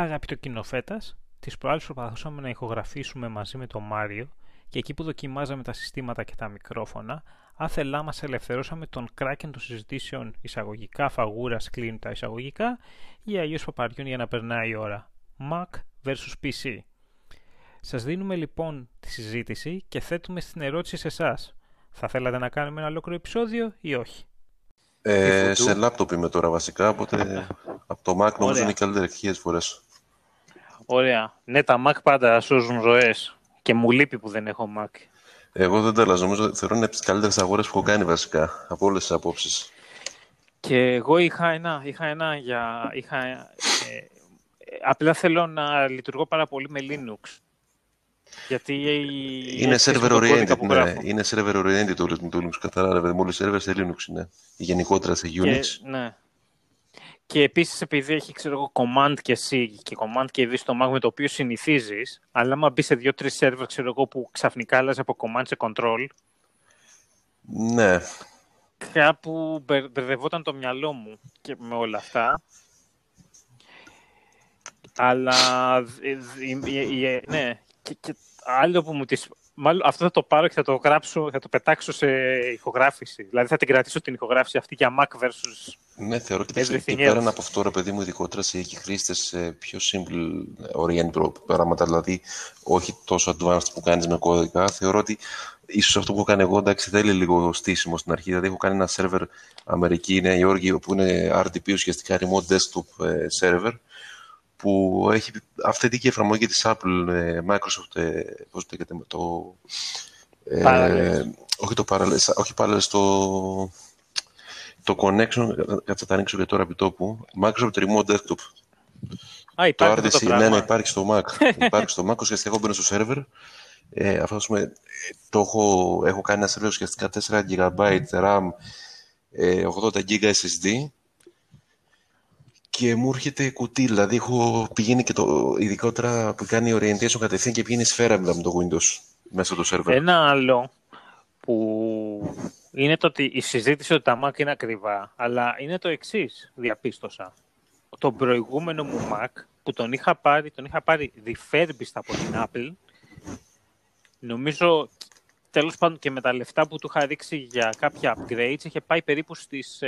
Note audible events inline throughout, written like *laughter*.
Αγαπητό κοινοφέτα, τις προάλλες προσπαθούσαμε να ηχογραφήσουμε μαζί με τον Μάριο και εκεί που δοκιμάζαμε τα συστήματα και τα μικρόφωνα, άθελά μας ελευθερώσαμε τον κράκεν των συζητήσεων εισαγωγικά φαγούρα κλείνουν τα εισαγωγικά ή αλλιώς παπαριών για να περνάει η ώρα. Mac vs PC. Σας δίνουμε λοιπόν τη συζήτηση και θέτουμε στην ερώτηση σε εσάς. Θα θέλατε να κάνουμε ένα ολόκληρο επεισόδιο ή όχι; Ε, σε λάπτοπ είμαι τώρα βασικά, οπότε *laughs* από το Mac νομίζω είναι καλύτερη χίλιες φορές. Ωραία. Ναι, τα Mac πάντα σώζουν ζωές. Και μου λείπει που δεν έχω Mac. Εγώ δεν τα αλλάζω. Νομίζω θεωρώ είναι από τις καλύτερες αγορές που έχω κάνει βασικά από όλες τις απόψεις. Και εγώ είχα ένα, είχα ένα για. Είχα, ε, απλά θέλω να λειτουργώ πάρα πολύ με Linux. Γιατί είναι server oriented, ναι. Είναι server oriented το Linux, καθαρά. Ρε, μόλις server σε Linux είναι. Γενικότερα σε Unix. Και, ναι. Και επίσης επειδή έχει ξέρω εγώ, command και C και command και V στο Mac με το οποίο συνηθίζεις, αλλά άμα μπει σε δύο-τρεις server ξέρω εγώ, που ξαφνικά άλλαζε από command σε control. Ναι. Κάπου μπερδευόταν το μυαλό μου και με όλα αυτά. Αλλά ναι, και, και άλλο που μου τις Μάλλον αυτό θα το πάρω και θα το γράψω, θα το πετάξω σε ηχογράφηση. Δηλαδή θα την κρατήσω την ηχογράφηση αυτή για Mac versus Ναι, θεωρώ ότι πέραν από αυτό, ρε παιδί μου, ειδικότερα σε εκεί χρήστες πιο simple oriented πράγματα, δηλαδή όχι τόσο advanced που κάνεις με κώδικα. Θεωρώ ότι ίσως αυτό που έχω κάνει εγώ, εντάξει, θέλει λίγο στήσιμο στην αρχή. Δηλαδή, έχω κάνει ένα server Αμερική, Νέα Υόρκη, που είναι RDP ουσιαστικά remote desktop ε, server που έχει αυθεντική εφαρμογή της Apple, ε, Microsoft, ε, πώς το λέγεται, το... Ε, όχι το Parallels, όχι Parallels, το, το Connection, κάτσε θα ανοίξω και τώρα επί τόπου, Microsoft Remote Desktop. Α, υπάρχει το, το ναι, ναι, υπάρχει στο Mac. *laughs* υπάρχει στο Mac, ουσιαστικά εγώ μπαίνω στο server, ε, αυτό πούμε, το έχω, έχω κάνει ένα server ουσιαστικά 4 GB RAM, 80 GB SSD, και μου έρχεται κουτί. Δηλαδή, έχω πηγαίνει και το ειδικότερα που κάνει orientation κατευθείαν και πηγαίνει σφαίρα μετά με το Windows μέσα το server. Ένα άλλο που είναι το ότι η συζήτηση ότι τα Mac είναι ακριβά, αλλά είναι το εξής, διαπίστωσα. Το προηγούμενο μου Mac που τον είχα πάρει, τον είχα πάρει refurbished από την Apple, νομίζω τέλος πάντων και με τα λεφτά που του είχα ρίξει για κάποια upgrades, είχε πάει περίπου στις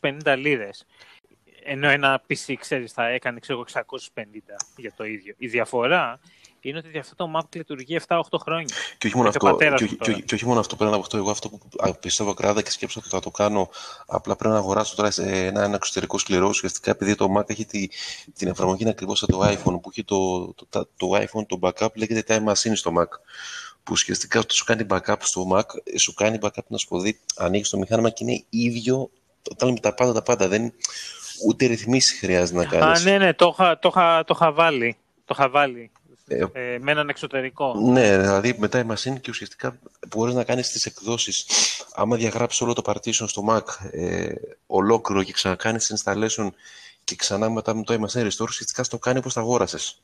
950 ε, λίρες ενώ ένα PC, ξέρεις, θα έκανε ξέρω, 650 για το ίδιο. Η διαφορά είναι ότι αυτό το map λειτουργεί 7-8 χρόνια. Και όχι, μόνο αυτό, και, και, και, όχι μόνο αυτό, πέραν από αυτό, εγώ αυτό που πιστεύω κράτα και σκέψω ότι θα το κάνω, απλά πρέπει να αγοράσω τώρα σε ένα, ένα εξωτερικό σκληρό, ουσιαστικά επειδή το Mac έχει τη, την εφαρμογή είναι ακριβώς σαν το iPhone, που έχει το, το, το, το iPhone, το backup λέγεται Time Machine στο Mac που ουσιαστικά αυτό σου κάνει backup στο Mac, σου κάνει backup να σου πω δει, ανοίγεις το μηχάνημα και είναι ίδιο, όταν λέμε τα πάντα, τα πάντα, δεν, ούτε ρυθμίσεις χρειάζεται να κάνεις. Α, ναι, ναι, το είχα, το είχα, το είχα βάλει. Το είχα βάλει. Ε, ε, με έναν εξωτερικό. Ναι, δηλαδή μετά η machine και ουσιαστικά μπορείς να κάνεις τις εκδόσεις. Άμα διαγράψεις όλο το partition στο Mac ε, ολόκληρο και ξανακάνεις installation και ξανά μετά με το iMachine Restore, ουσιαστικά στο κάνει όπως τα αγόρασες.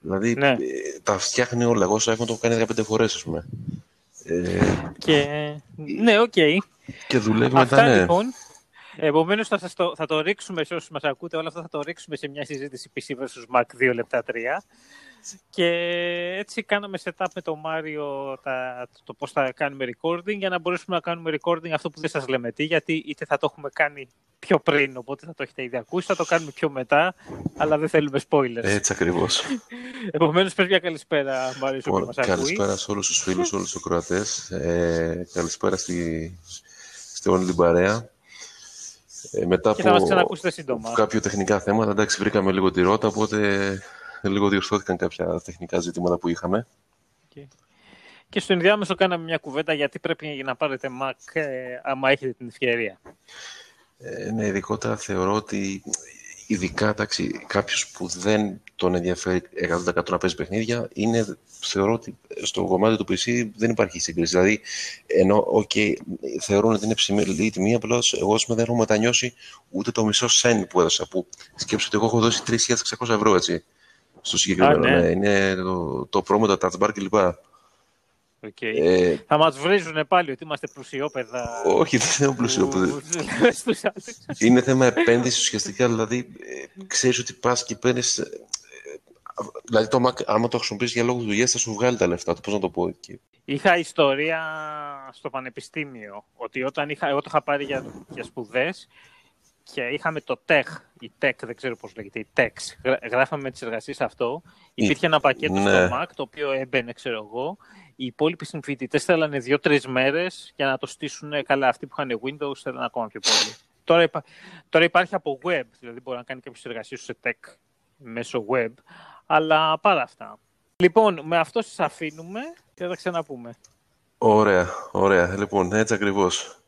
Δηλαδή ναι. ε, τα φτιάχνει όλα. Εγώ στο iPhone το έχω κάνει 15 φορές, ας πούμε. Ε, και... Ναι, οκ. Okay. Και δουλεύει Αυτά, μετά, ναι. Λοιπόν, Επομένως, θα, το, θα το ρίξουμε σε όσους μας ακούτε, όλα αυτά θα το ρίξουμε σε μια συζήτηση PC vs Mac 2 λεπτά 3. Και έτσι κάναμε setup με τον Μάριο τα, το πώς θα κάνουμε recording για να μπορέσουμε να κάνουμε recording αυτό που δεν σας λέμε τι, γιατί είτε θα το έχουμε κάνει πιο πριν, οπότε θα το έχετε ήδη ακούσει, θα το κάνουμε πιο μετά, αλλά δεν θέλουμε spoilers. Έτσι ακριβώς. *laughs* Επομένως, πες μια καλησπέρα, Μάριο, που μας Καλησπέρα σε όλους τους φίλους, όλους τους ακροατές. Ε, καλησπέρα στη, στη όλη την παρέα. Ε, μετά και από σύντομα. κάποιο τεχνικά θέματα, εντάξει, βρήκαμε λίγο τη ρότα, οπότε λίγο διορθώθηκαν κάποια τεχνικά ζητήματα που είχαμε. Και, και στο ενδιάμεσο κάναμε μια κουβέντα γιατί πρέπει να πάρετε Mac ε, άμα έχετε την ευκαιρία. Ε, ναι, ειδικότερα θεωρώ ότι ειδικά εντάξει, κάποιος που δεν τον ενδιαφέρει 100% να παίζει παιχνίδια, είναι, θεωρώ ότι στο κομμάτι του PC δεν υπάρχει σύγκριση. Δηλαδή, ενώ okay, θεωρούν ότι είναι ψηλή η τιμή, απλώς εγώ δεν έχω μετανιώσει ούτε το μισό σεν που έδωσα. Που σκέψω ότι εγώ έχω δώσει 3.600 ευρώ έτσι, στο συγκεκριμένο. ναι. ναι. είναι το, το promo, τα touch bar κλπ. Okay. Ε, θα μας βρίζουν πάλι ότι είμαστε πλουσιόπεδα. Όχι, δεν είναι πλουσιόπεδα. είναι θέμα επένδυσης ουσιαστικά. Δηλαδή, ε, ξέρεις ότι πας και παίρνεις. Ε, δηλαδή, το Mac, άμα το χρησιμοποιήσεις για λόγους δουλειά, θα σου βγάλει τα λεφτά. Το πώς να το πω εκεί. Είχα ιστορία στο πανεπιστήμιο ότι όταν είχα, εγώ το είχα πάρει για, για σπουδές και είχαμε το TECH, η TECH, δεν ξέρω πώς λέγεται, η TECH. Γράφαμε τις εργασίες αυτό. Υπήρχε ένα πακέτο ναι. στο Mac, το οποίο έμπαινε, ξέρω εγώ. Οι υπόλοιποι συμφοιτητές θέλανε δύο-τρεις μέρες για να το στήσουν καλά. Αυτοί που είχαν Windows θέλανε ακόμα πιο πολύ. Τώρα, υπά... Τώρα υπάρχει από web, δηλαδή μπορεί να κάνει κάποιε εργασίες σε tech μέσω web, αλλά πάρα αυτά. Λοιπόν, με αυτό σας αφήνουμε και θα τα ξαναπούμε. Ωραία, ωραία. Λοιπόν, έτσι ακριβώς.